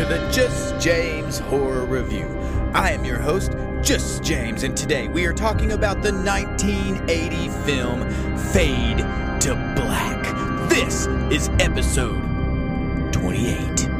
to the Just James Horror Review. I am your host, Just James, and today we are talking about the 1980 film Fade to Black. This is episode 28.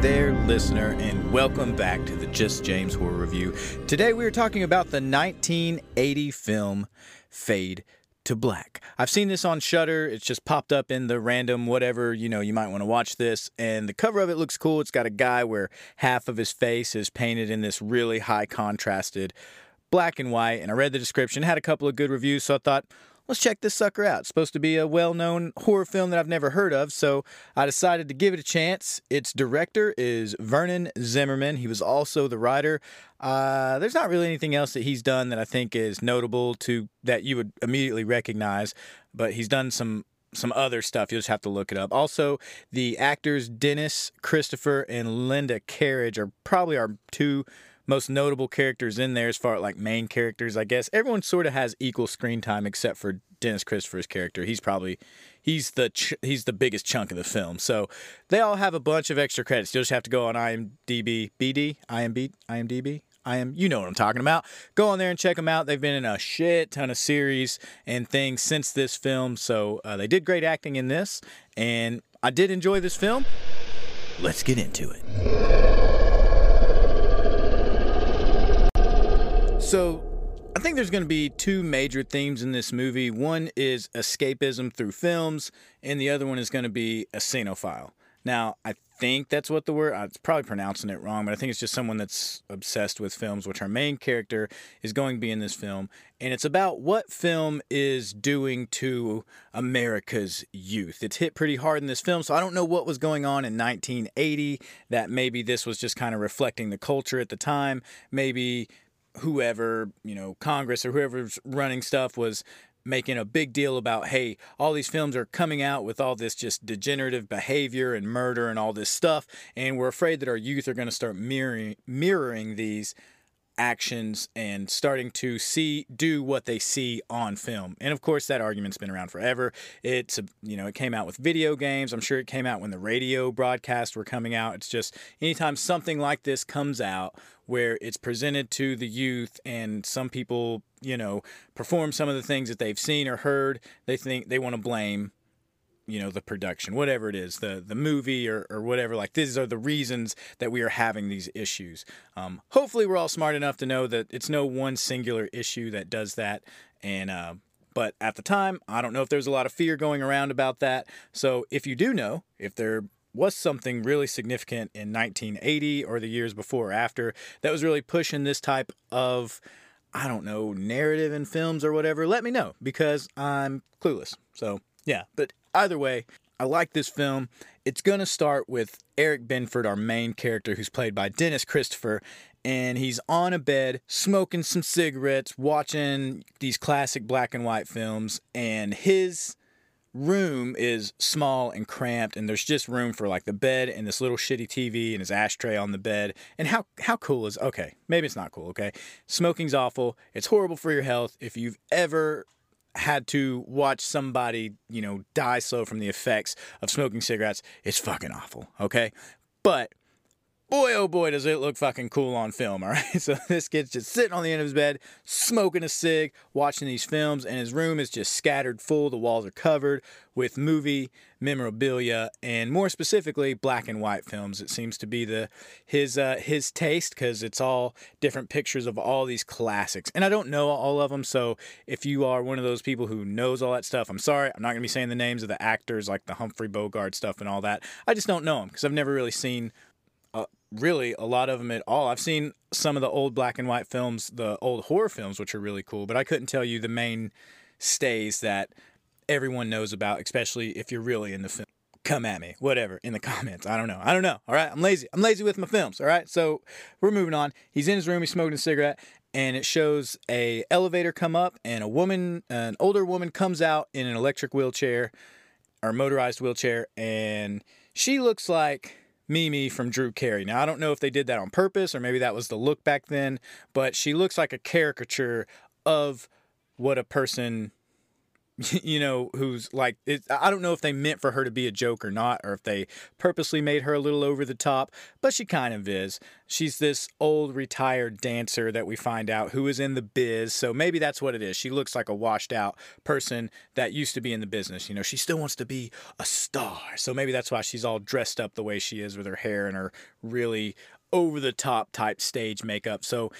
There, listener, and welcome back to the Just James Horror Review. Today we are talking about the 1980 film Fade to Black. I've seen this on Shudder. It's just popped up in the random whatever, you know, you might want to watch this. And the cover of it looks cool. It's got a guy where half of his face is painted in this really high contrasted black and white. And I read the description, had a couple of good reviews, so I thought, let's check this sucker out. It's supposed to be a well known horror film that I've never heard of, so I decided to give it a chance. Its director is Vernon Zimmerman. He was also the writer. Uh, there's not really anything else that he's done that I think is notable to that you would immediately recognize, but he's done some some other stuff. You'll just have to look it up. Also, the actors Dennis Christopher and Linda Kerridge are probably our two most notable characters in there as far as like main characters, I guess. Everyone sort of has equal screen time except for Dennis Christopher's character. He's probably he's the ch- he's the biggest chunk of the film. So they all have a bunch of extra credits. You'll just have to go on IMDb, BD, IMB, IMDb. I am, you know what I'm talking about. Go on there and check them out. They've been in a shit ton of series and things since this film. So uh, they did great acting in this, and I did enjoy this film. Let's get into it. So, I think there's going to be two major themes in this movie. One is escapism through films, and the other one is going to be a xenophile. Now, I think that's what the word, I'm probably pronouncing it wrong, but I think it's just someone that's obsessed with films, which our main character is going to be in this film. And it's about what film is doing to America's youth. It's hit pretty hard in this film, so I don't know what was going on in 1980, that maybe this was just kind of reflecting the culture at the time. Maybe whoever, you know, Congress or whoever's running stuff was making a big deal about, hey, all these films are coming out with all this just degenerative behavior and murder and all this stuff, and we're afraid that our youth are going to start mirroring mirroring these actions and starting to see do what they see on film. And of course that argument's been around forever. It's you know, it came out with video games. I'm sure it came out when the radio broadcasts were coming out. It's just anytime something like this comes out where it's presented to the youth and some people, you know, perform some of the things that they've seen or heard, they think they want to blame you know the production whatever it is the the movie or, or whatever like these are the reasons that we are having these issues. Um, hopefully we're all smart enough to know that it's no one singular issue that does that. And uh, but at the time i don't know if there's a lot of fear going around about that. So if you do know if there was something really significant in 1980 or the years before or after that was really pushing this type of I don't know, narrative in films or whatever, let me know because I'm clueless. So, yeah, but either way, I like this film. It's going to start with Eric Binford, our main character, who's played by Dennis Christopher, and he's on a bed smoking some cigarettes, watching these classic black and white films, and his room is small and cramped and there's just room for like the bed and this little shitty TV and his ashtray on the bed. And how how cool is okay, maybe it's not cool, okay? Smoking's awful. It's horrible for your health. If you've ever had to watch somebody, you know, die slow from the effects of smoking cigarettes, it's fucking awful, okay? But boy, oh boy, does it look fucking cool on film, all right? So this kid's just sitting on the end of his bed, smoking a cig, watching these films, and his room is just scattered full. The walls are covered with movie memorabilia, and more specifically, black and white films. It seems to be the his uh, his taste because it's all different pictures of all these classics. And I don't know all of them, so if you are one of those people who knows all that stuff, I'm sorry. I'm not gonna be saying the names of the actors like the Humphrey Bogart stuff and all that. I just don't know them because I've never really seen really a lot of them at all. I've seen some of the old black and white films, the old horror films, which are really cool, but I couldn't tell you the main stays that everyone knows about, especially if you're really in the film. Come at me, whatever, in the comments. I don't know. I don't know. All right. I'm lazy. I'm lazy with my films. All right. So we're moving on. He's in his room. He's smoking a cigarette and it shows a elevator come up and a woman, an older woman comes out in an electric wheelchair or motorized wheelchair and she looks like Mimi from Drew Carey. Now, I don't know if they did that on purpose or maybe that was the look back then, but she looks like a caricature of what a person you know, who's like, it, I don't know if they meant for her to be a joke or not, or if they purposely made her a little over the top, but she kind of is. She's this old retired dancer that we find out who is in the biz, so maybe that's what it is. She looks like a washed out person that used to be in the business. You know, she still wants to be a star, so maybe that's why she's all dressed up the way she is with her hair and her really over the top type stage makeup. So,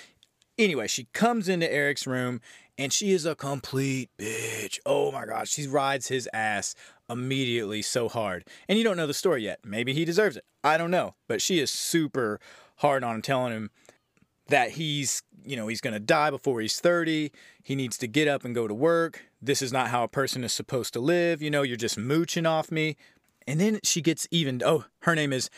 anyway, she comes into Eric's room and she is a complete bitch. Oh my gosh, she rides his ass immediately so hard. And you don't know the story yet. Maybe he deserves it. I don't know. But she is super hard on him, telling him that he's, you know, he's going to die before he's 30. He needs to get up and go to work. This is not how a person is supposed to live. You know, you're just mooching off me. And then she gets even. Oh, her name is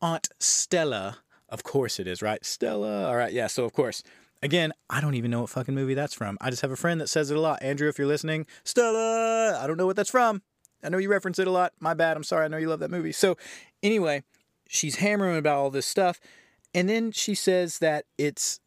Aunt Stella. Of course it is, right? Stella. All right. Yeah. So, of course, Again, I don't even know what fucking movie that's from. I just have a friend that says it a lot. Andrew, if you're listening, Stella, I don't know what that's from. I know you reference it a lot. My bad. I'm sorry. I know you love that movie. So, anyway, she's hammering about all this stuff. And then she says that it's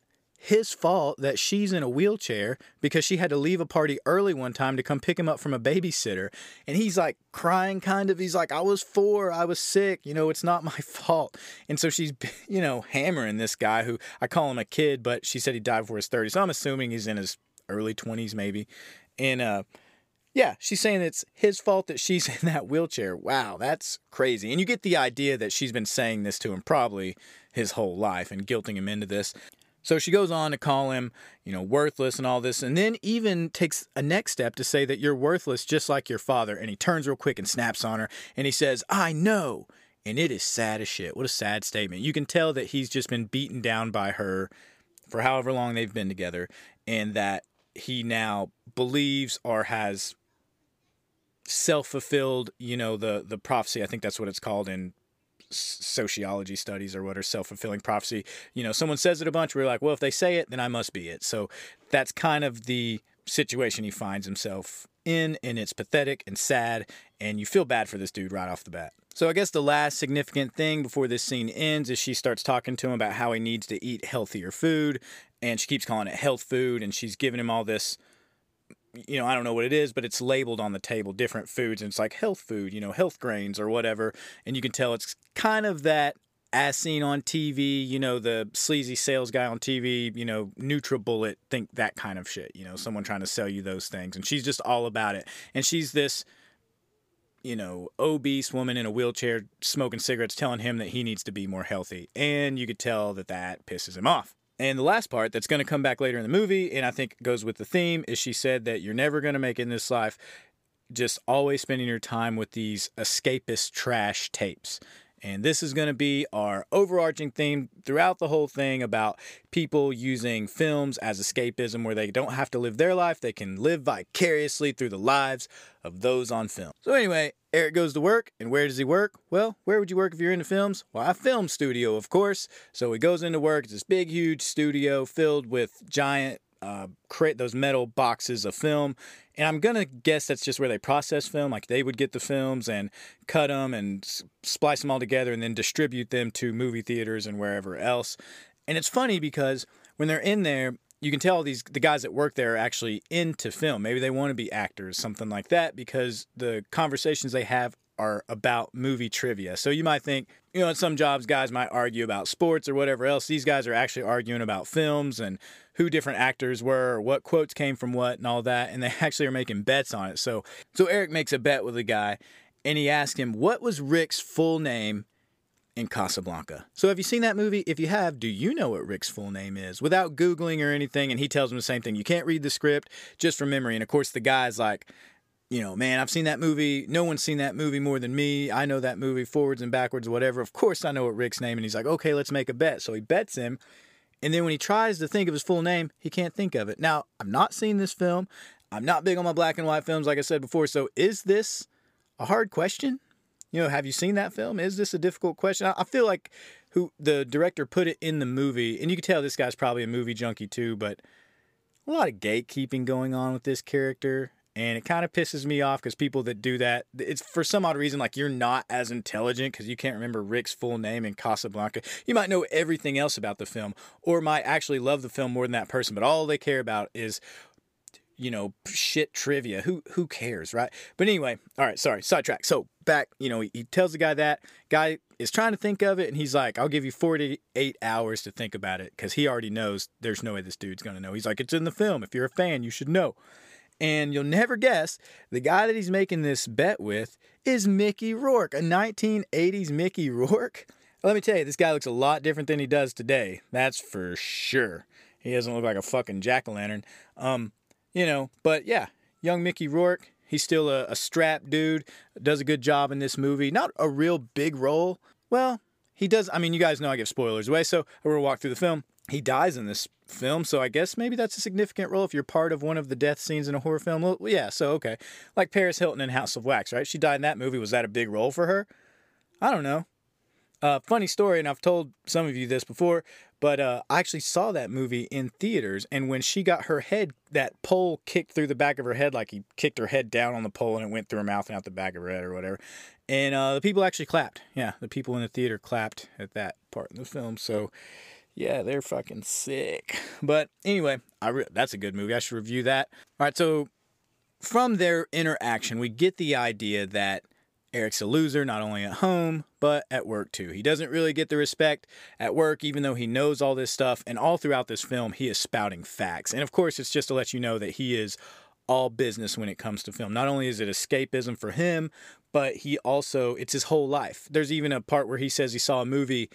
his fault that she's in a wheelchair because she had to leave a party early one time to come pick him up from a babysitter. And he's like crying, kind of. He's like, I was four, I was sick, you know, it's not my fault. And so she's, you know, hammering this guy who I call him a kid, but she said he died before his 30. So I'm assuming he's in his early 20s, maybe. And, uh, yeah, she's saying it's his fault that she's in that wheelchair. Wow, that's crazy. And you get the idea that she's been saying this to him probably his whole life and guilting him into this. So she goes on to call him, you know, worthless and all this, and then even takes a next step to say that you're worthless just like your father. And he turns real quick and snaps on her and he says, I know. And it is sad as shit. What a sad statement. You can tell that he's just been beaten down by her for however long they've been together and that he now believes or has self-fulfilled you know the the prophecy i think that's what it's called in sociology studies or what are self-fulfilling prophecy you know someone says it a bunch we're like well if they say it then i must be it. So that's kind of the situation he finds himself in and it's pathetic and sad and you feel bad for this dude right off the bat. So i guess the last significant thing before this scene ends is she starts talking to him about how he needs to eat healthier food and she keeps calling it health food and she's giving him all this you know, I don't know what it is, but it's labeled on the table different foods and it's like health food, you know, health grains or whatever. And you can tell it's kind of that as seen on TV, you know, the sleazy sales guy on TV, you know, NutriBullet, think that kind of shit, you know, someone trying to sell you those things. And she's just all about it. And she's this, you know, obese woman in a wheelchair smoking cigarettes telling him that he needs to be more healthy. And you could tell that that pisses him off. And the last part that's going to come back later in the movie, and I think goes with the theme, is she said that you're never going to make it in this life just always spending your time with these escapist trash tapes. And this is going to be our overarching theme throughout the whole thing about people using films as escapism where they don't have to live their life, they can live vicariously through the lives of those on film. So, anyway, Eric goes to work, and where does he work? Well, where would you work if you're into films? Well, a film studio, of course. So he goes into work. It's this big, huge studio filled with giant uh, create those metal boxes of film. And I'm gonna guess that's just where they process film. Like they would get the films and cut them and splice them all together and then distribute them to movie theaters and wherever else. And it's funny because when they're in there, you can tell these the guys that work there are actually into film. Maybe they want to be actors, something like that, because the conversations they have are about movie trivia. So you might think, you know, at some jobs, guys might argue about sports or whatever else. These guys are actually arguing about films and who different actors were, or what quotes came from what, and all that. And they actually are making bets on it. So, so Eric makes a bet with a guy, and he asks him, "What was Rick's full name?" In Casablanca. So, have you seen that movie? If you have, do you know what Rick's full name is? Without Googling or anything, and he tells him the same thing. You can't read the script just from memory. And of course, the guy's like, you know, man, I've seen that movie. No one's seen that movie more than me. I know that movie forwards and backwards, whatever. Of course, I know what Rick's name. And he's like, okay, let's make a bet. So he bets him. And then when he tries to think of his full name, he can't think of it. Now, I've not seen this film. I'm not big on my black and white films, like I said before. So is this a hard question? You know, have you seen that film? Is this a difficult question? I feel like who the director put it in the movie, and you can tell this guy's probably a movie junkie too, but a lot of gatekeeping going on with this character and it kind of pisses me off because people that do that it's for some odd reason like you're not as intelligent because you can't remember rick's full name in casablanca you might know everything else about the film or might actually love the film more than that person but all they care about is you know, shit trivia. Who who cares, right? But anyway, all right, sorry, sidetrack. So back, you know, he, he tells the guy that guy is trying to think of it, and he's like, "I'll give you 48 hours to think about it," because he already knows there's no way this dude's gonna know. He's like, "It's in the film. If you're a fan, you should know." And you'll never guess the guy that he's making this bet with is Mickey Rourke, a 1980s Mickey Rourke. Let me tell you, this guy looks a lot different than he does today. That's for sure. He doesn't look like a fucking jack o' lantern. Um, you know, but yeah, young Mickey Rourke. He's still a, a strap dude. Does a good job in this movie. Not a real big role. Well, he does. I mean, you guys know I give spoilers away, so we'll walk through the film. He dies in this film, so I guess maybe that's a significant role if you're part of one of the death scenes in a horror film. Well, yeah, so okay. Like Paris Hilton in House of Wax, right? She died in that movie. Was that a big role for her? I don't know. Uh, funny story, and I've told some of you this before, but uh, I actually saw that movie in theaters. And when she got her head, that pole kicked through the back of her head, like he kicked her head down on the pole and it went through her mouth and out the back of her head or whatever. And uh, the people actually clapped. Yeah, the people in the theater clapped at that part in the film. So, yeah, they're fucking sick. But anyway, I re- that's a good movie. I should review that. All right, so from their interaction, we get the idea that Eric's a loser, not only at home, but at work too. He doesn't really get the respect at work, even though he knows all this stuff. And all throughout this film, he is spouting facts. And of course, it's just to let you know that he is all business when it comes to film. Not only is it escapism for him, but he also, it's his whole life. There's even a part where he says he saw a movie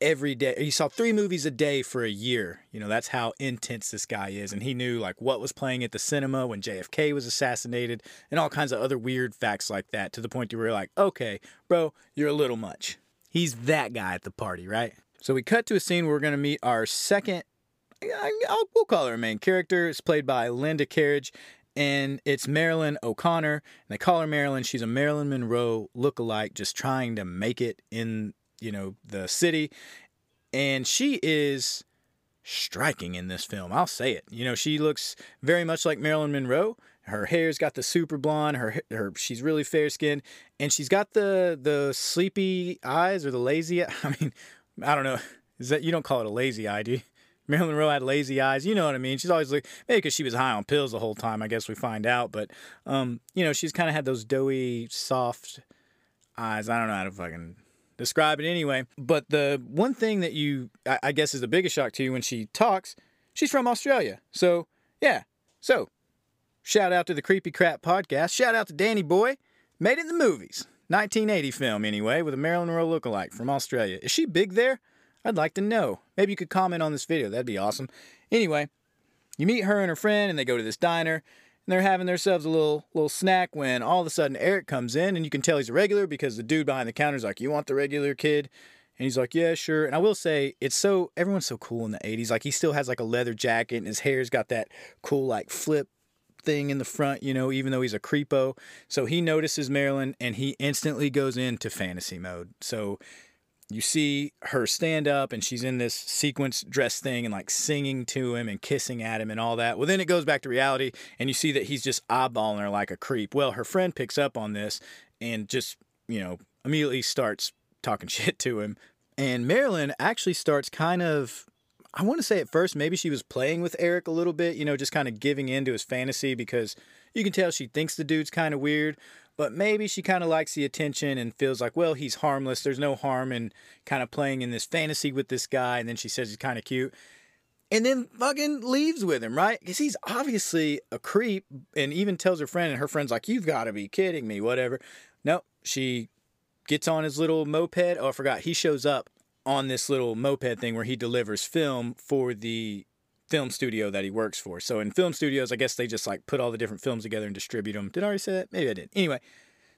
every day. He saw three movies a day for a year. You know, that's how intense this guy is. And he knew like what was playing at the cinema when JFK was assassinated and all kinds of other weird facts like that to the point where you're like, okay, bro, you're a little much. He's that guy at the party, right? So we cut to a scene where we're going to meet our second, I'll, we'll call her a main character. It's played by Linda Kerridge. And it's Marilyn O'Connor. And they call her Marilyn. She's a Marilyn Monroe lookalike, just trying to make it in you know, the city. And she is striking in this film. I'll say it. You know, she looks very much like Marilyn Monroe. Her hair's got the super blonde. Her her she's really fair skinned, and she's got the the sleepy eyes or the lazy. I mean, I don't know. Is that you don't call it a lazy eye, do you? Marilyn Monroe had lazy eyes. You know what I mean? She's always like maybe because she was high on pills the whole time. I guess we find out, but um, you know, she's kind of had those doughy, soft eyes. I don't know how to fucking describe it anyway. But the one thing that you, I, guess, is the biggest shock to you when she talks, she's from Australia. So, yeah. So, shout out to the Creepy Crap podcast. Shout out to Danny Boy. Made it in the movies. 1980 film, anyway, with a Marilyn Monroe lookalike from Australia. Is she big there? I'd like to know. Maybe you could comment on this video. That'd be awesome. Anyway, you meet her and her friend, and they go to this diner and they're having themselves a little little snack when all of a sudden Eric comes in and you can tell he's a regular because the dude behind the counter is like, "You want the regular kid?" And he's like, "Yeah, sure." And I will say, it's so everyone's so cool in the '80s. Like he still has like a leather jacket and his hair's got that cool like flip thing in the front, you know, even though he's a creepo. So he notices Marilyn and he instantly goes into fantasy mode. So you see her stand up and she's in this sequence dress thing and like singing to him and kissing at him and all that. Well, then it goes back to reality and you see that he's just eyeballing her like a creep. Well, her friend picks up on this and just, you know, immediately starts talking shit to him. And Marilyn actually starts kind of, I want to say at first, maybe she was playing with Eric a little bit, you know, just kind of giving in to his fantasy because you can tell she thinks the dude's kind of weird but maybe she kind of likes the attention and feels like, well, he's harmless. There's no harm in kind of playing in this fantasy with this guy. And then she says he's kind of cute. And then fucking leaves with him, right? Because he's obviously a creep and even tells her friend, and her friend's like, you've got to be kidding me, whatever. No, she gets on his little moped. Oh, I forgot. He shows up on this little moped thing where he delivers film for the film studio that he works for. So in film studios, I guess they just like put all the different films together and distribute them. Did I already say that? Maybe I did. Anyway,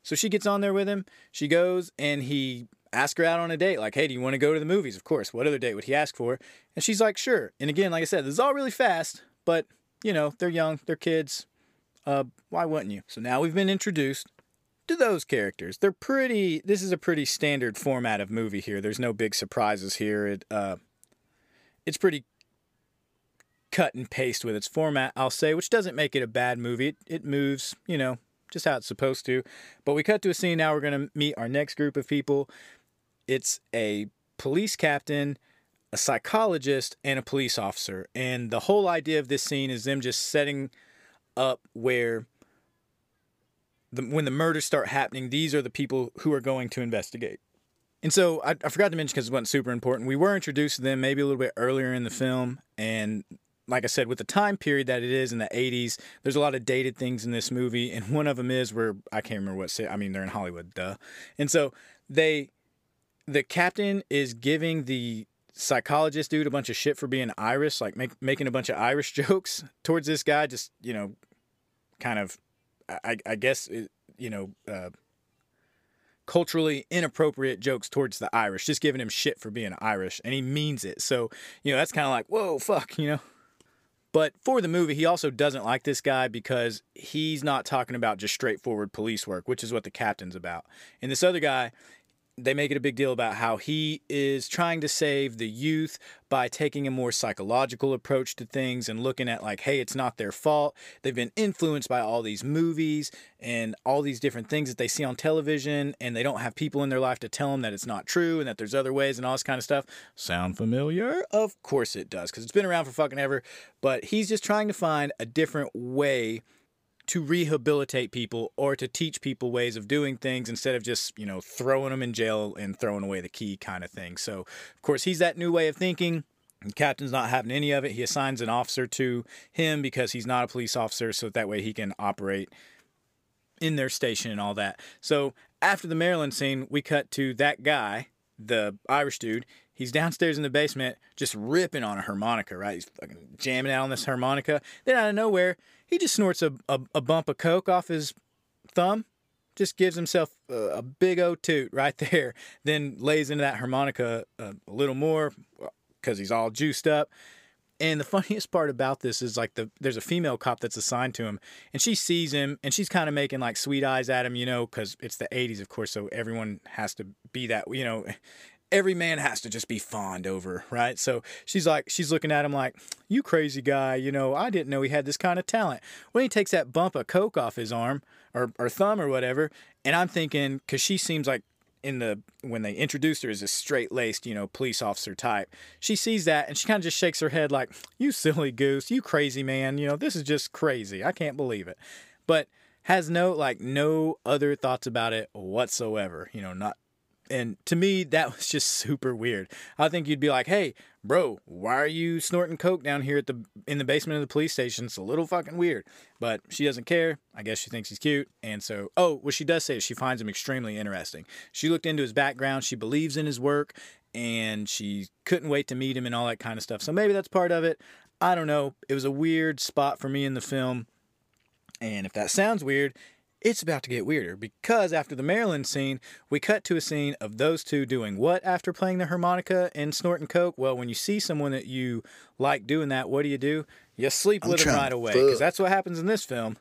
so she gets on there with him. She goes and he asks her out on a date. Like, hey, do you want to go to the movies? Of course. What other date would he ask for? And she's like, sure. And again, like I said, this is all really fast, but you know, they're young, they're kids. Uh, why wouldn't you? So now we've been introduced to those characters. They're pretty. This is a pretty standard format of movie here. There's no big surprises here. It uh, it's pretty cut and paste with its format, I'll say, which doesn't make it a bad movie. It, it moves, you know, just how it's supposed to. But we cut to a scene now. We're going to meet our next group of people. It's a police captain, a psychologist, and a police officer. And the whole idea of this scene is them just setting up where the, when the murders start happening, these are the people who are going to investigate. And so I, I forgot to mention because it wasn't super important. We were introduced to them maybe a little bit earlier in the film, and like I said, with the time period that it is in the 80s, there's a lot of dated things in this movie, and one of them is where I can't remember what city. I mean, they're in Hollywood, duh. And so they, the captain is giving the psychologist dude a bunch of shit for being Irish, like make, making a bunch of Irish jokes towards this guy, just you know, kind of, I, I guess you know. Uh, culturally inappropriate jokes towards the Irish, just giving him shit for being Irish, and he means it. So, you know, that's kind of like, whoa, fuck, you know? But for the movie, he also doesn't like this guy because he's not talking about just straightforward police work, which is what the captain's about. And this other guy they make it a big deal about how he is trying to save the youth by taking a more psychological approach to things and looking at like hey it's not their fault. They've been influenced by all these movies and all these different things that they see on television and they don't have people in their life to tell them that it's not true and that there's other ways and all this kind of stuff. Sound familiar? Of course it does because it's been around for fucking ever. But he's just trying to find a different way to rehabilitate people or to teach people ways of doing things instead of just, you know, throwing them in jail and throwing away the key kind of thing. So, of course, he's that new way of thinking. The captain's not having any of it. He assigns an officer to him because he's not a police officer, so that way he can operate in their station and all that. So after the Marilyn scene, we cut to that guy, the Irish dude. He's downstairs in the basement just ripping on a harmonica, right? He's fucking jamming out on this harmonica. Then out of nowhere, he just snorts a, a, a bump of coke off his thumb, just gives himself a, a big old toot right there, then lays into that harmonica a, a little more uh, because he's all juiced up. And the funniest part about this is like the there's a female cop that's assigned to him, and she sees him, and she's kind of making like sweet eyes at him, you know, because it's the '80s, of course, so everyone has to be that, you know, every man has to just be fond over, right? So she's like, she's looking at him like, you crazy guy, you know, I didn't know he had this kind of talent. When he takes that bump of coke off his arm or, or thumb or whatever, and I'm thinking, because she seems like in the when they introduced her as a straight laced, you know, police officer type, she sees that and she kind of just shakes her head like, you silly goose, you crazy man, you know, this is just crazy. I can't believe it. But has no like no other thoughts about it whatsoever. You know, not and to me, that was just super weird. I think you'd be like, "Hey, bro, why are you snorting coke down here at the in the basement of the police station? It's a little fucking weird." But she doesn't care. I guess she thinks he's cute, and so oh, what she does say is she finds him extremely interesting. She looked into his background. She believes in his work, and she couldn't wait to meet him and all that kind of stuff. So maybe that's part of it. I don't know. It was a weird spot for me in the film. And if that sounds weird, it's about to get weirder because after the Marilyn scene, we cut to a scene of those two doing what after playing the harmonica and snorting coke? Well, when you see someone that you like doing that, what do you do? You sleep I'm with them right away because that's what happens in this film.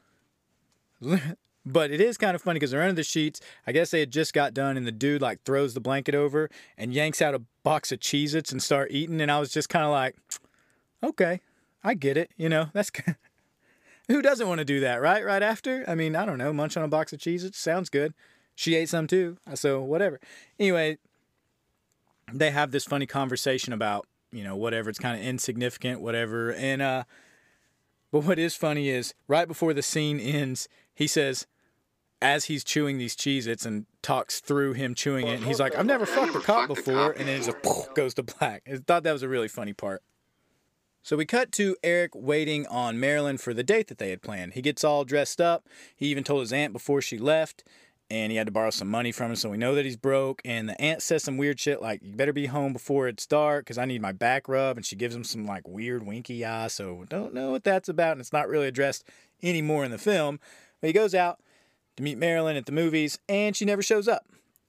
but it is kind of funny because they're under the sheets. I guess they had just got done, and the dude like throws the blanket over and yanks out a box of Cheez Its and start eating. And I was just kind of like, okay, I get it. You know, that's kind who doesn't want to do that, right? Right after? I mean, I don't know, munch on a box of cheese. It sounds good. She ate some too, so whatever. Anyway, they have this funny conversation about, you know, whatever. It's kind of insignificant, whatever. And, uh, but what is funny is right before the scene ends, he says, as he's chewing these Cheez Its and talks through him chewing it, and he's like, I've never fucked a cop before. And then it just goes to black. I thought that was a really funny part. So we cut to Eric waiting on Marilyn for the date that they had planned. He gets all dressed up. He even told his aunt before she left, and he had to borrow some money from him, so we know that he's broke. And the aunt says some weird shit like, You better be home before it's dark because I need my back rub. And she gives him some like weird winky eye, so don't know what that's about. And it's not really addressed anymore in the film. But he goes out to meet Marilyn at the movies, and she never shows up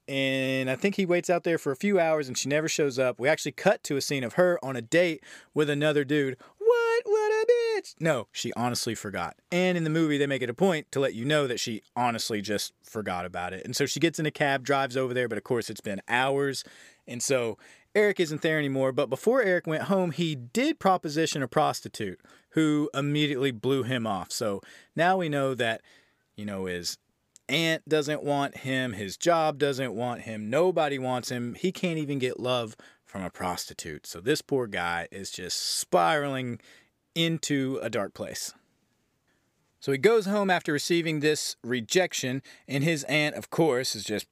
and I think he waits out there for a few hours and she never shows up. We actually cut to a scene of her on a date with another dude. What? What a bitch! No, she honestly forgot. And in the movie, they make it a point to let you know that she honestly just forgot about it. And so she gets in a cab, drives over there, but of course, it's been hours. And so Eric isn't there anymore. But before Eric went home, he did proposition a prostitute who immediately blew him off. So now we know that, you know, is aunt doesn't want him. His job doesn't want him. Nobody wants him. He can't even get love from a prostitute. So this poor guy is just spiraling into a dark place. So he goes home after receiving this rejection, and his aunt, of course, is just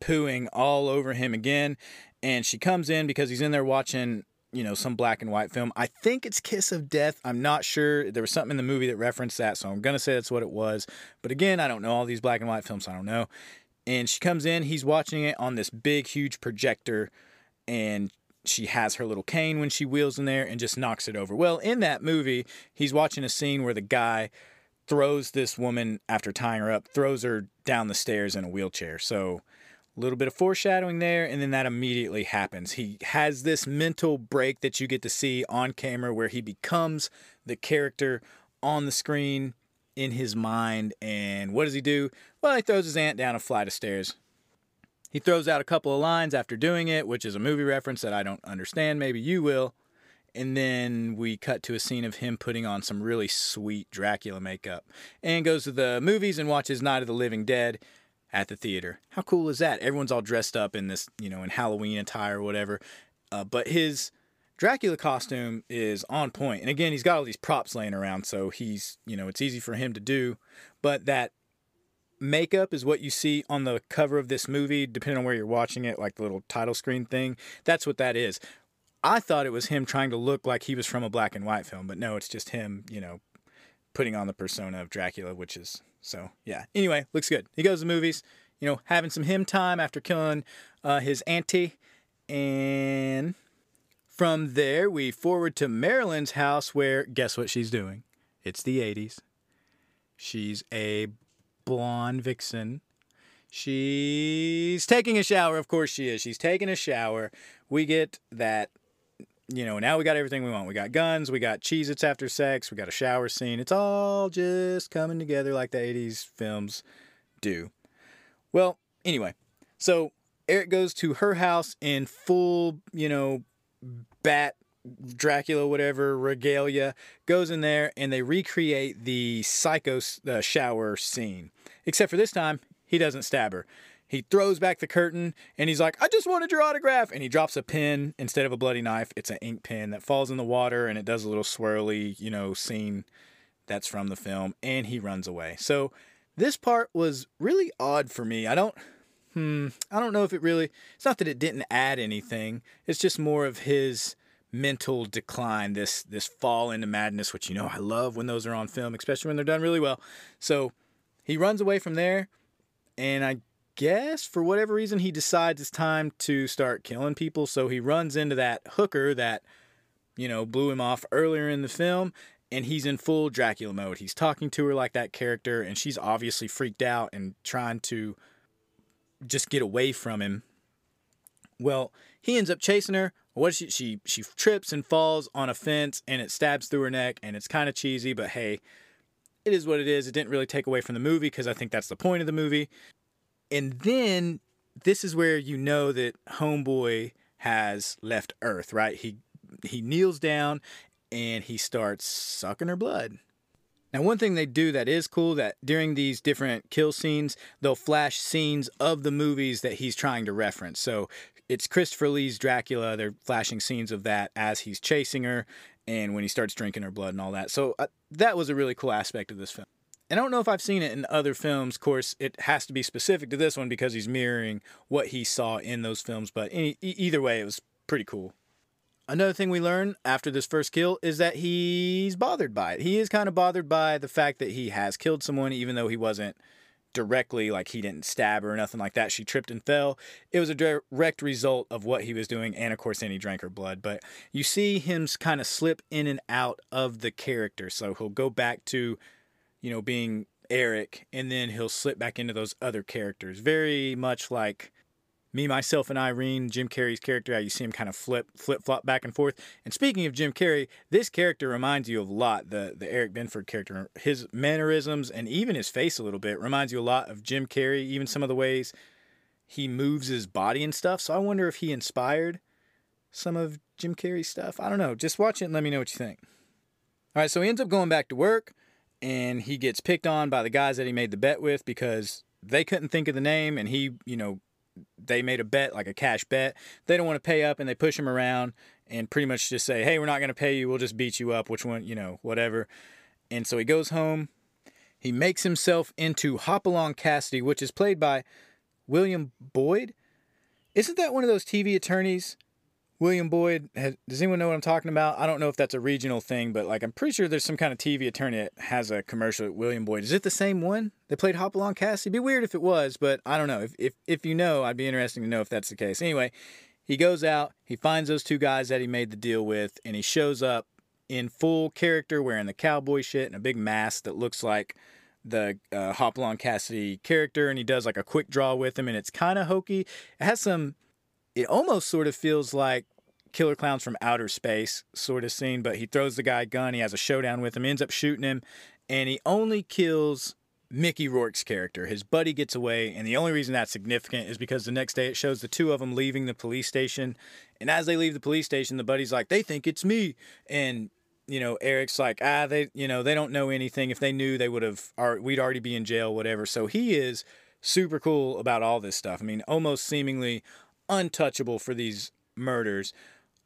pooing all over him again. And she comes in because he's in there watching, you know, some black and white film. I think it's Kiss of Death. I'm not sure. There was something in the movie that referenced that, so I'm going to say that's what it was. But again, I don't know all these black and white films, I don't know. And she comes in, he's watching it on this big, huge projector, and she has her little cane when she wheels in there and just knocks it over. Well, in that movie, he's watching a scene where the guy throws this woman after tying her up, throws her down the stairs in a wheelchair. So a little bit of foreshadowing there, and then that immediately happens. He has this mental break that you get to see on camera where he becomes the character on the screen in his mind. And what does he do? Well, he throws his aunt down a flight of stairs. He throws out a couple of lines after doing it, which is a movie reference that I don't understand. Maybe you will. And then we cut to a scene of him putting on some really sweet Dracula makeup and goes to the movies and watches Night of the Living Dead at the theater. How cool is that? Everyone's all dressed up in this, you know, in Halloween attire or whatever. Uh, but his Dracula costume is on point. And again, he's got all these props laying around, so he's, you know, it's easy for him to do. But that makeup is what you see on the cover of this movie, depending on where you're watching it, like the little title screen thing. That's what that is. I thought it was him trying to look like he was from a black and white film, but no, it's just him, you know, putting on the persona of Dracula, which is so yeah. Anyway, looks good. He goes to movies, you know, having some him time after killing uh, his auntie, and from there we forward to Marilyn's house, where guess what she's doing? It's the '80s. She's a blonde vixen. She's taking a shower. Of course she is. She's taking a shower. We get that, you know, now we got everything we want. We got guns, we got Cheez Its after sex, we got a shower scene. It's all just coming together like the 80s films do. Well, anyway, so Eric goes to her house in full, you know, bat Dracula, whatever, regalia, goes in there and they recreate the psycho uh, shower scene. Except for this time, he doesn't stab her. He throws back the curtain and he's like, I just wanted your autograph. And he drops a pen instead of a bloody knife. It's an ink pen that falls in the water and it does a little swirly, you know, scene that's from the film. And he runs away. So this part was really odd for me. I don't. Hmm, I don't know if it really. It's not that it didn't add anything. It's just more of his mental decline, this this fall into madness, which you know I love when those are on film, especially when they're done really well. So he runs away from there, and I guess for whatever reason he decides it's time to start killing people. So he runs into that hooker that you know blew him off earlier in the film. And he's in full Dracula mode. He's talking to her like that character, and she's obviously freaked out and trying to just get away from him. Well, he ends up chasing her, what she she she trips and falls on a fence and it stabs through her neck and it's kind of cheesy, but hey, it is what it is. It didn't really take away from the movie because I think that's the point of the movie. And then this is where you know that Homeboy has left Earth, right? He he kneels down and he starts sucking her blood. Now, one thing they do that is cool that during these different kill scenes, they'll flash scenes of the movies that he's trying to reference. So it's Christopher Lee's Dracula. They're flashing scenes of that as he's chasing her and when he starts drinking her blood and all that. So uh, that was a really cool aspect of this film. And I don't know if I've seen it in other films. Of course, it has to be specific to this one because he's mirroring what he saw in those films. But any, either way, it was pretty cool. Another thing we learn after this first kill is that he's bothered by it. He is kind of bothered by the fact that he has killed someone, even though he wasn't directly, like he didn't stab her or nothing like that. She tripped and fell. It was a direct result of what he was doing, and of course, then he drank her blood. But you see him kind of slip in and out of the character. So he'll go back to, you know, being Eric, and then he'll slip back into those other characters. Very much like me, myself, and Irene, Jim Carrey's character, how you see him kind of flip, flip flop back and forth. And speaking of Jim Carrey, this character reminds you of a lot the the Eric Binford character. His mannerisms and even his face a little bit reminds you a lot of Jim Carrey. Even some of the ways he moves his body and stuff. So I wonder if he inspired some of Jim Carrey's stuff. I don't know. Just watch it and let me know what you think. All right, so he ends up going back to work, and he gets picked on by the guys that he made the bet with because they couldn't think of the name, and he, you know, they made a bet, like a cash bet. They don't want to pay up and they push him around and pretty much just say, hey, we're not going to pay you. We'll just beat you up. Which one, you know, whatever. And so he goes home He makes himself into Hopalong Cassidy, which is played by William Boyd. Isn't that one of those TV attorneys? William Boyd, has, does anyone know what I'm talking about? I don't know if that's a regional thing, but like I'm pretty sure there's some kind of TV attorney that has a commercial William Boyd. Is it the same one? They played Hopalong Cassidy? It'd be weird if it was, but I don't know. If, if, if you know, I'd be interested to know if that's the case. Anyway, he goes out, he finds those two guys that he made the deal with, and he shows up in full character wearing the cowboy shit and a big mask that looks like the uh, Hopalong Cassidy character, and he does like a quick draw with him, and it's kind of hokey. It has some it almost sort of feels like Killer Clowns from Outer Space sort of scene, but he throws the guy a gun, he has a showdown with him, ends up shooting him, and he only kills Mickey Rourke's character. His buddy gets away, and the only reason that's significant is because the next day it shows the two of them leaving the police station. And as they leave the police station, the buddy's like, They think it's me. And you know, Eric's like, ah, they, you know, they don't know anything. If they knew, they would have, we'd already be in jail, whatever. So he is super cool about all this stuff. I mean, almost seemingly untouchable for these murders.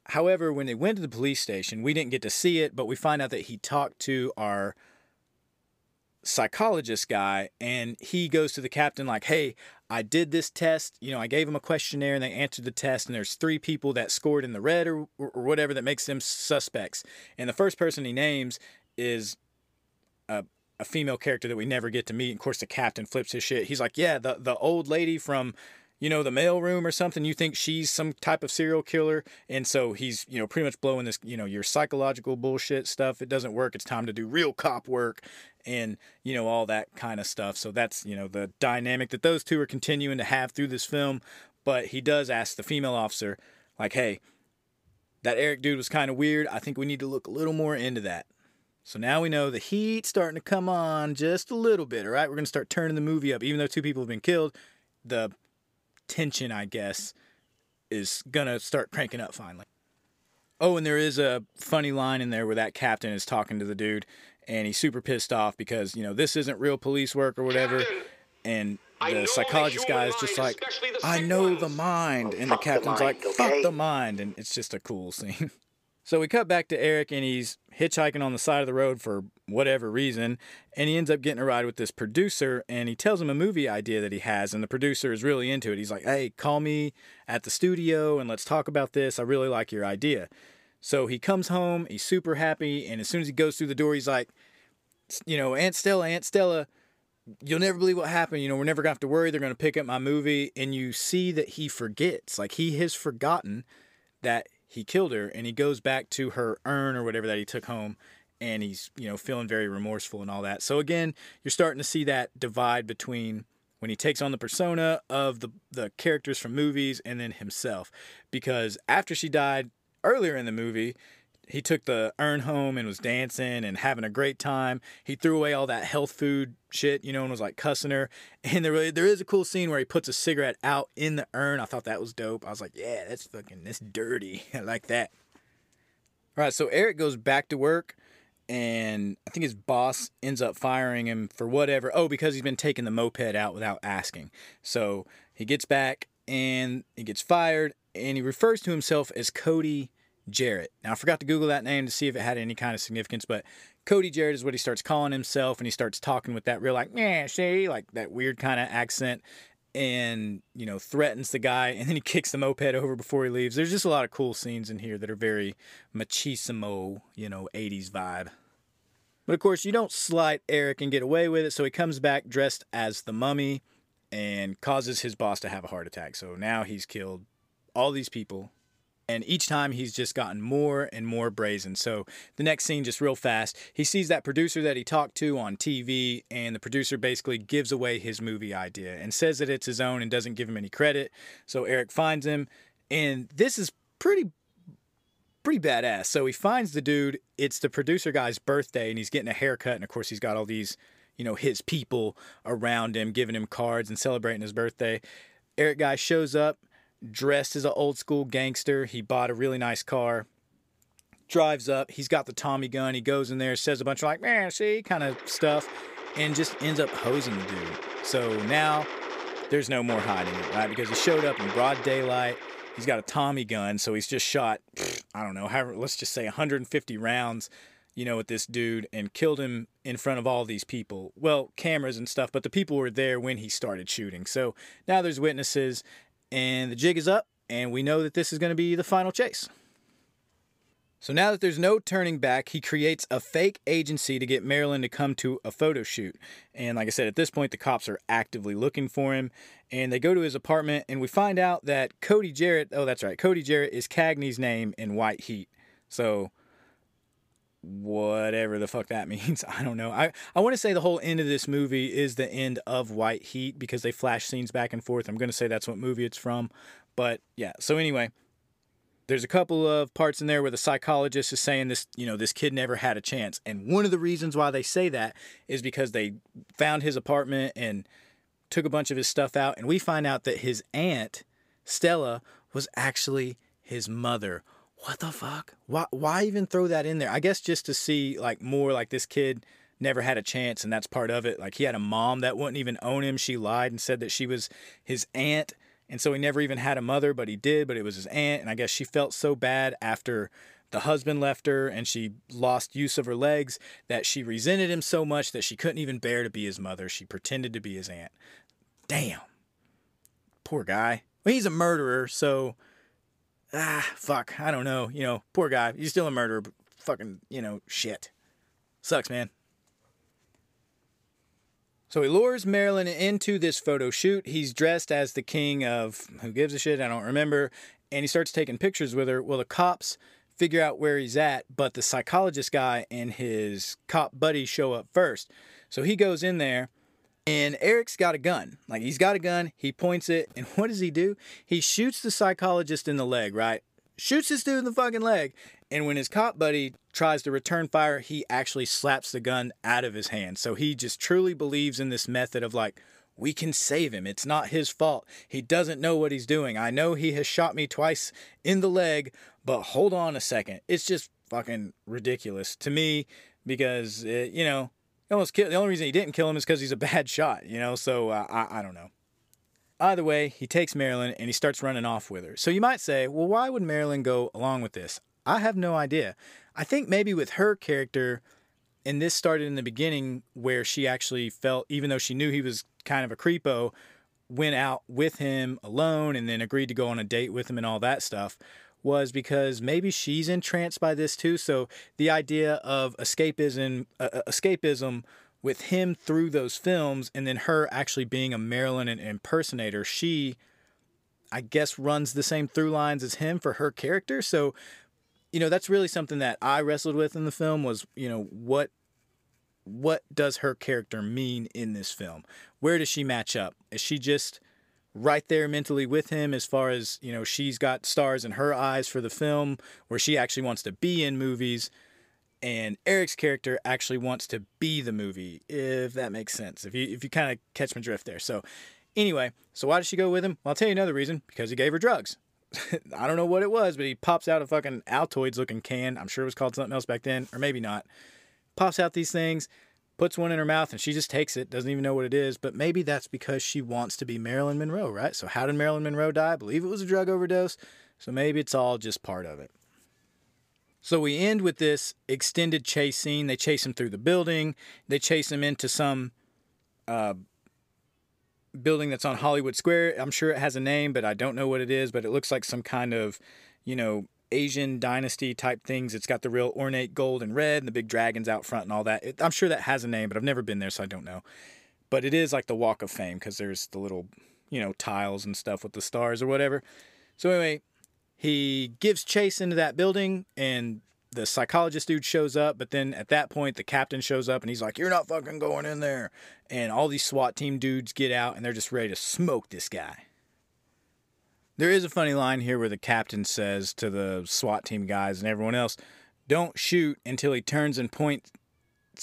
However, when they went to the police station, we didn't get to see it, but we find out that he talked to our psychologist guy and he goes to the captain like, "Hey, I did this test. You know, I gave him a questionnaire and they answered the test and there's three people that scored in the red or, or whatever that makes them suspects. And the first person he names is a a female character that we never get to meet. And of course, the captain flips his shit. He's like, "Yeah, the the old lady from you know, the mailroom or something, you think she's some type of serial killer. And so he's, you know, pretty much blowing this, you know, your psychological bullshit stuff. It doesn't work. It's time to do real cop work and, you know, all that kind of stuff. So that's, you know, the dynamic that those two are continuing to have through this film. But he does ask the female officer, like, hey, that Eric dude was kind of weird. I think we need to look a little more into that. So now we know the heat's starting to come on just a little bit, all right? We're going to start turning the movie up. Even though two people have been killed, the tension, I guess, is gonna start cranking up finally. Oh, and there is a funny line in there where that captain is talking to the dude, and he's super pissed off because you know this isn't real police work or whatever, captain, and the psychologist guy is just like, "I know ones. the mind," and the captain's the mind, like, "Fuck okay? the mind," and it's just a cool scene. So we cut back to Eric and he's hitchhiking on the side of the road for whatever reason. And he ends up getting a ride with this producer and he tells him a movie idea that he has. And the producer is really into it. He's like, hey, call me at the studio and let's talk about this. I really like your idea. So he comes home, he's super happy. And as soon as he goes through the door, he's like, you know, Aunt Stella, Aunt Stella, you'll never believe what happened. You know, we're never going to have to worry. They're going to pick up my movie. And you see that he forgets. Like he has forgotten that he killed her and he goes back to her urn or whatever that he took home and he's you know feeling very remorseful and all that. So again you're starting to see that divide between when he takes on the persona of the the characters from movies and then himself. Because after she died earlier in the movie he took the urn home and was dancing and having a great time. He threw away all that health food shit, you know, and was like cussing her. And there, there is a cool scene where he puts a cigarette out in the urn. I thought that was dope. I was like, yeah, that's fucking, that's dirty. I like that. All right, so Eric goes back to work, and I think his boss ends up firing him for whatever. Oh, because he's been taking the moped out without asking. So he gets back and he gets fired, and he refers to himself as Cody Jarrett. Now, I forgot to Google that name to see if it had any kind of significance, but Cody Jarrett is what he starts calling himself, and he starts talking with that real, like, yeah, see, like that weird kind of accent, and, you know, threatens the guy, and then he kicks the moped over before he leaves. There's just a lot of cool scenes in here that are very machismo, you know, 80s vibe. But of course, you don't slight Eric and get away with it, so he comes back dressed as the mummy and causes his boss to have a heart attack. So now he's killed all these people and each time he's just gotten more and more brazen. So the next scene, just real fast, he sees that producer that he talked to on TV, and the producer basically gives away his movie idea and says that it's his own and doesn't give him any credit. So Eric finds him, and this is pretty pretty badass. So he finds the dude, it's the producer guy's birthday, and he's getting a haircut, and of course he's got all these, you know, his people around him, giving him cards and celebrating his birthday. Eric guy shows up dressed as an old school gangster. He bought a really nice car, drives up. He's got the Tommy gun. He goes in there, says a bunch of like, man, see, kind of stuff, and just ends up hosing the dude. So now there's no more hiding it, right? Because he showed up in broad daylight. He's got a Tommy gun, so he's just shot, I don't know, however, let's just say 150 rounds, you know, with this dude and killed him in front of all these people. Well, cameras and stuff, but the people were there when he started shooting. So now there's witnesses, and the jig is up, and we know that this is going to be the final chase. So now that there's no turning back, he creates a fake agency to get Marilyn to come to a photo shoot. And like I said, at this point, the cops are actively looking for him. And they go to his apartment, and we find out that Cody Jarrett, oh, that's right, Cody Jarrett is Cagney's name in White Heat. So whatever the fuck that means. I don't know. I, I want to say the whole end of this movie is the end of White Heat because they flash scenes back and forth. I'm going to say that's what movie it's from. But yeah, so anyway, there's a couple of parts in there where the psychologist is saying this, you know, this kid never had a chance. And one of the reasons why they say that is because they found his apartment and took a bunch of his stuff out. And we find out that his aunt, Stella, was actually his mother. What the fuck? Why, why even throw that in there? I guess just to see, like, more like this kid never had a chance, and that's part of it. Like, he had a mom that wouldn't even own him. She lied and said that she was his aunt and so he never even had a mother, but he did, but it was his aunt. And I guess she felt so bad after the husband left her and she lost use of her legs that she resented him so much that she couldn't even bear to be his mother. She pretended to be his aunt. Damn. Poor guy. Well, he's a murderer, so ah, fuck. I don't know. You know, poor guy. He's still a murderer, but fucking, you know, shit. Sucks, man. So he lures Marilyn into this photo shoot. He's dressed as the king of who gives a shit, I don't remember. And he starts taking pictures with her. Well, the cops figure out where he's at, but the psychologist guy and his cop buddy show up first. So he goes in there, and Eric's got a gun. Like he's got a gun, he points it, and what does he do? He shoots the psychologist in the leg, right? Shoots this dude in the fucking leg. And when his cop buddy tries to return fire, he actually slaps the gun out of his hand. So he just truly believes in this method of like, we can save him. It's not his fault. He doesn't know what he's doing. I know he has shot me twice in the leg, but hold on a second. It's just fucking ridiculous to me because, it, you know, almost kill, the only reason he didn't kill him is because he's a bad shot, you know? So uh, I, I don't know. Either way, he takes Marilyn and he starts running off with her. So you might say, well, why would Marilyn go along with this? I have no idea. I think maybe with her character, and this started in the beginning where she actually felt, even though she knew he was kind of a creepo, went out with him alone and then agreed to go on a date with him and all that stuff was because maybe she's entranced by this too. So the idea of escapism, uh, uh escapism with him through those films, and then her actually being a Marilyn impersonator, she, I guess, runs the same through lines as him for her character. So you know that's really something that I wrestled with in the film was you know what what does her character mean in this film? Where does she match up? Is she just right there mentally with him as far as you know she's got stars in her eyes for the film where she actually wants to be in movies and Eric's character actually wants to be the movie if that makes sense if you if you kind of catch my drift there so anyway so why did she go with him well, I'll tell you another reason because he gave her drugs I don't know what it was, but he pops out a fucking Altoids looking can. I'm sure it was called something else back then, or maybe not. Pops out these things, puts one in her mouth, and she just takes it, doesn't even know what it is. But maybe that's because she wants to be Marilyn Monroe, right? So, how did Marilyn Monroe die? I believe it was a drug overdose. So, maybe it's all just part of it. So, we end with this extended chase scene. They chase him through the building, they chase him into some uh, building that's on Hollywood Square. I'm sure it has a name, but I don't know what it is. But it looks like some kind of, you know, Asian dynasty type things. It's got the real ornate gold and red and the big dragons out front and all that. It, I'm sure that has a name, but I've never been there, so I don't know. But it is like the Walk of Fame because there's the little, you know, tiles and stuff with the stars or whatever. So anyway, he gives chase into that building and the psychologist dude shows up, but then at that point the captain shows up and he's like, "You're not fucking going in there." And all these SWAT team dudes get out and they're just ready to smoke this guy. There is a funny line here where the captain says to the SWAT team guys and everyone else, "Don't shoot until he turns and points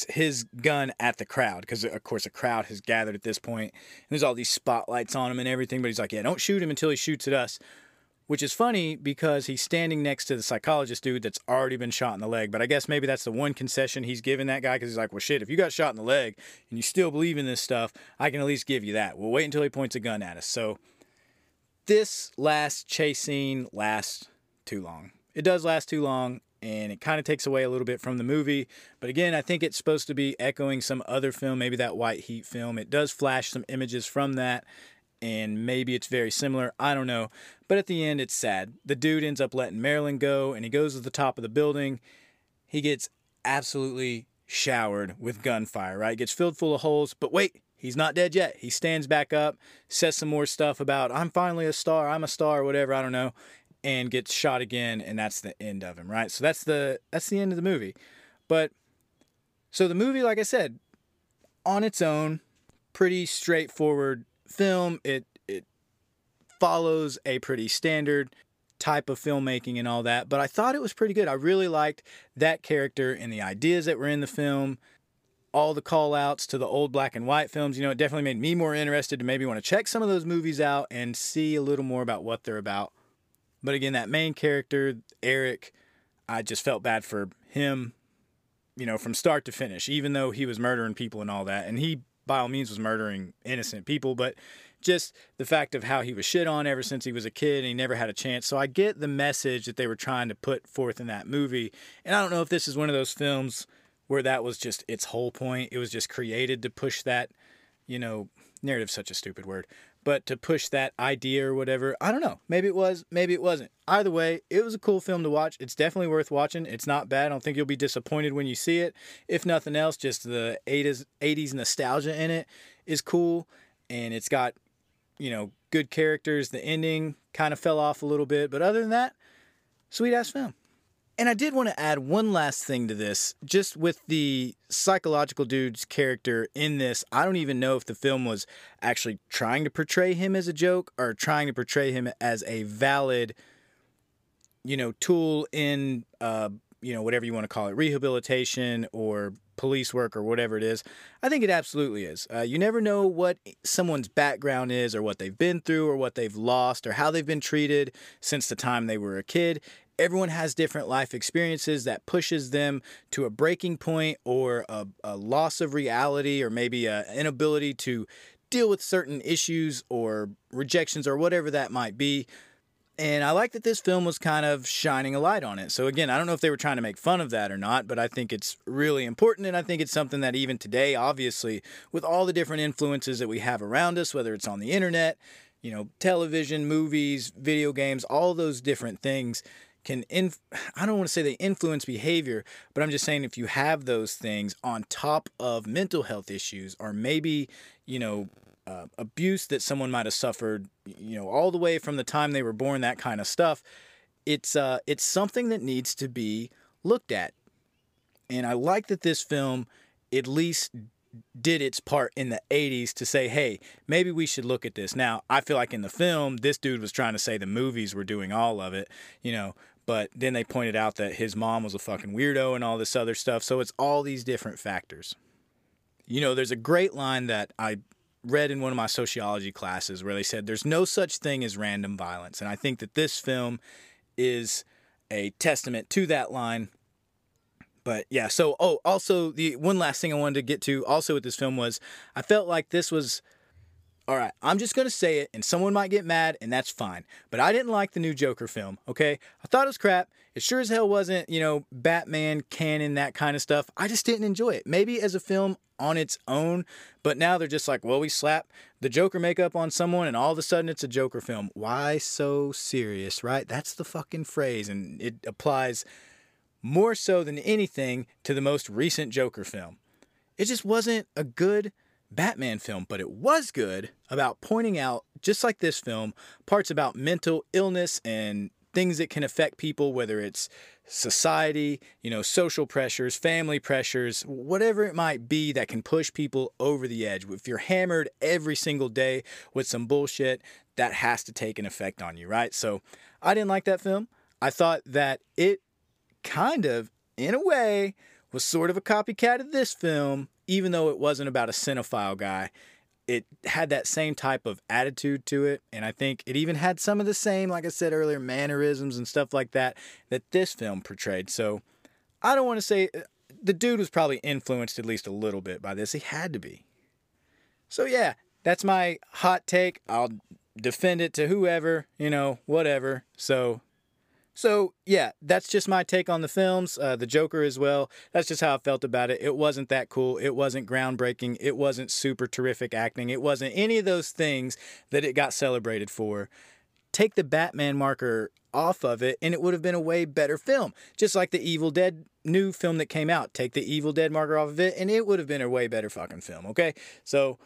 his gun at the crowd because of course a crowd has gathered at this point and there's all these spotlights on him and everything but he's like yeah don't shoot him until he shoots at us which is funny because he's standing next to the psychologist dude that's already been shot in the leg. But I guess maybe that's the one concession he's giving that guy because he's like, well, shit, if you got shot in the leg and you still believe in this stuff, I can at least give you that. We'll wait until he points a gun at us. So this last chase scene lasts too long. It does last too long. and it kind of takes away a little bit from the movie. But again, I think it's supposed to be echoing some other film, maybe that White Heat film. It does flash some images from that, and maybe it's very similar. I don't know. But at the end, it's sad. The dude ends up letting Marilyn go, and he goes to the top of the building. He gets absolutely showered with gunfire, right? Gets filled full of holes. But wait, he's not dead yet. He stands back up, says some more stuff about, I'm finally a star, I'm a star, whatever, I don't know and gets shot again and that's the end of him right? So that's the that's the end of the movie. But so the movie like i said on its own pretty straightforward film. It it follows a pretty standard type of filmmaking and all that but i thought it was pretty good. I really liked that character and the ideas that were in the film all the call outs to the old black and white films you know it definitely made me more interested to maybe want to check some of those movies out and see a little more about what they're about but again, that main character, Eric, I just felt bad for him, you know, from start to finish, even though he was murdering people and all that. And he, by all means, was murdering innocent people, but just the fact of how he was shit on ever since he was a kid and he never had a chance. So I get the message that they were trying to put forth in that movie. And I don't know if this is one of those films where that was just its whole point. It was just created to push that, you know, narrative such a stupid word but to push that idea or whatever, I don't know. Maybe it was, maybe it wasn't. Either way, it was a cool film to watch. It's definitely worth watching. It's not bad. I don't think you'll be disappointed when you see it. If nothing else, just the 80s, 80s nostalgia in it is cool. And it's got, you know, good characters. The ending kind of fell off a little bit. But other than that, sweet ass film. And I did want to add one last thing to this, just with the psychological dude's character in this. I don't even know if the film was actually trying to portray him as a joke or trying to portray him as a valid, you know, tool in, uh, you know, whatever you want to call it, rehabilitation or police work or whatever it is. I think it absolutely is. Uh, you never know what someone's background is or what they've been through or what they've lost or how they've been treated since the time they were a kid everyone has different life experiences that pushes them to a breaking point or a, a loss of reality or maybe an inability to deal with certain issues or rejections or whatever that might be. And I like that this film was kind of shining a light on it. So, again, I don't know if they were trying to make fun of that or not, but I think it's really important. And I think it's something that even today, obviously, with all the different influences that we have around us, whether it's on the internet, you know, television, movies, video games, all those different things, can inf- I don't want to say they influence behavior, but I'm just saying if you have those things on top of mental health issues or maybe, you know, uh, abuse that someone might have suffered, you know, all the way from the time they were born, that kind of stuff, it's uh, it's something that needs to be looked at. And I like that this film at least did its part in the 80s to say, hey, maybe we should look at this. Now, I feel like in the film, this dude was trying to say the movies were doing all of it, you know, but then they pointed out that his mom was a fucking weirdo and all this other stuff. So it's all these different factors. You know, there's a great line that I read in one of my sociology classes where they said there's no such thing as random violence. And I think that this film is a testament to that line but yeah, so oh, also the one last thing I wanted to get to also with this film was I felt like this was all right, I'm just going to say it and someone might get mad and that's fine. But I didn't like the new Joker film, okay? I thought it was crap. It sure as hell wasn't, you know, Batman canon that kind of stuff. I just didn't enjoy it. Maybe as a film on its own, but now they're just like, well, we slap the Joker makeup on someone and all of a sudden it's a Joker film. Why so serious, right? That's the fucking phrase and it applies more so than anything to the most recent Joker film. It just wasn't a good Batman film, but it was good about pointing out, just like this film, parts about mental illness and things that can affect people, whether it's society, you know, social pressures, family pressures, whatever it might be that can push people over the edge. If you're hammered every single day with some bullshit, that has to take an effect on you, right? So I didn't like that film. I thought that it kind of, in a way, was sort of a copycat of this film, even though it wasn't about a cinephile guy. It had that same type of attitude to it, and I think it even had some of the same, like I said earlier, mannerisms and stuff like that that this film portrayed. So I don't want to say uh, the dude was probably influenced at least a little bit by this. He had to be. So yeah, that's my hot take. I'll defend it to whoever, you know, whatever. So So, yeah, that's just my take on the films, uh, the Joker as well. That's just how I felt about it. It wasn't that cool. It wasn't groundbreaking. It wasn't super terrific acting. It wasn't any of those things that it got celebrated for. Take the Batman marker off of it, and it would have been a way better film. Just like the Evil Dead new film that came out. Take the Evil Dead marker off of it, and it would have been a way better fucking film, okay? So,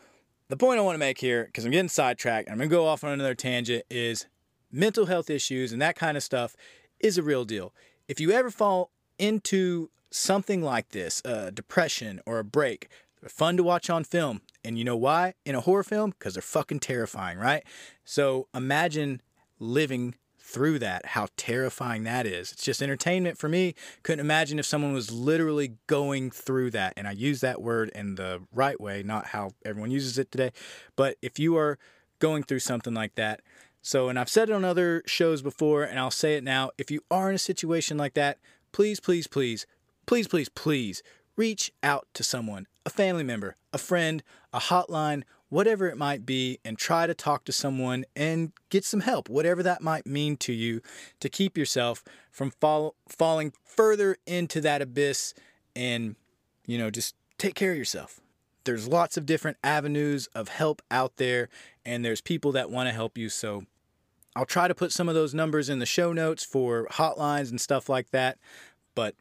the point I want to make here, because I'm getting sidetracked, I'm going to go off on another tangent, is mental health issues and that kind of stuff is a real deal. If you ever fall into something like this, a depression or a break, they're fun to watch on film. And you know why? In a horror film? Because they're fucking terrifying, right? So imagine living through that, how terrifying that is. It's just entertainment for me. Couldn't imagine if someone was literally going through that. And I use that word in the right way, not how everyone uses it today. But if you are going through something like that, so, and I've said it on other shows before, and I'll say it now. If you are in a situation like that, please, please, please, please, please, please reach out to someone, a family member, a friend, a hotline, whatever it might be, and try to talk to someone and get some help, whatever that might mean to you, to keep yourself from fall, falling further into that abyss and, you know, just take care of yourself. There's lots of different avenues of help out there, and there's people that want to help you. So I'll try to put some of those numbers in the show notes for hotlines and stuff like that. But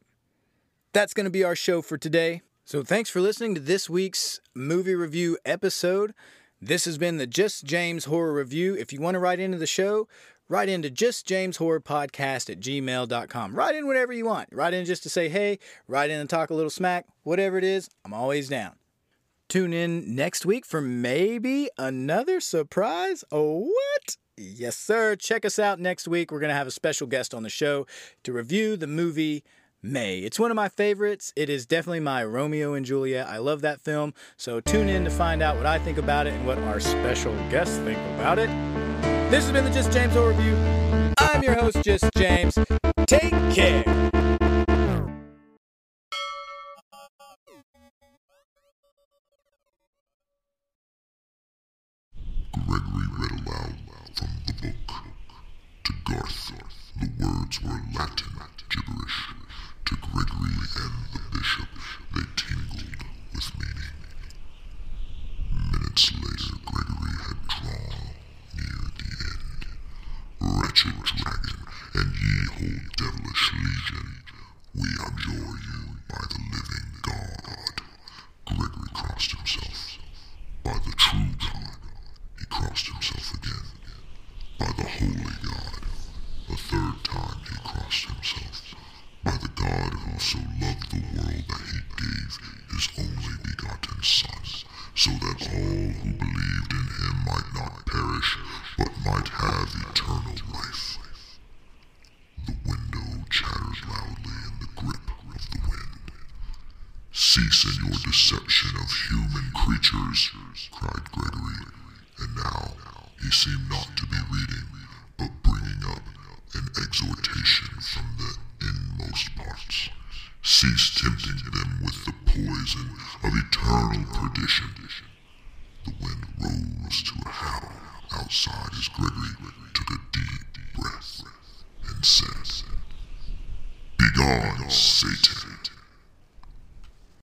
that's going to be our show for today. So thanks for listening to this week's movie review episode. This has been the Just James Horror Review. If you want to write into the show, write into Just James Horror Podcast at gmail.com. Write in whatever you want. Write in just to say hey, write in and talk a little smack, whatever it is, I'm always down. Tune in next week for maybe another surprise. Oh, what? Yes, sir. Check us out next week. We're going to have a special guest on the show to review the movie May. It's one of my favorites. It is definitely my Romeo and Juliet. I love that film. So tune in to find out what I think about it and what our special guests think about it. This has been the Just James Horror Review. I'm your host, Just James. Take care. Garth, the words were Latin gibberish. To Gregory and the bishop,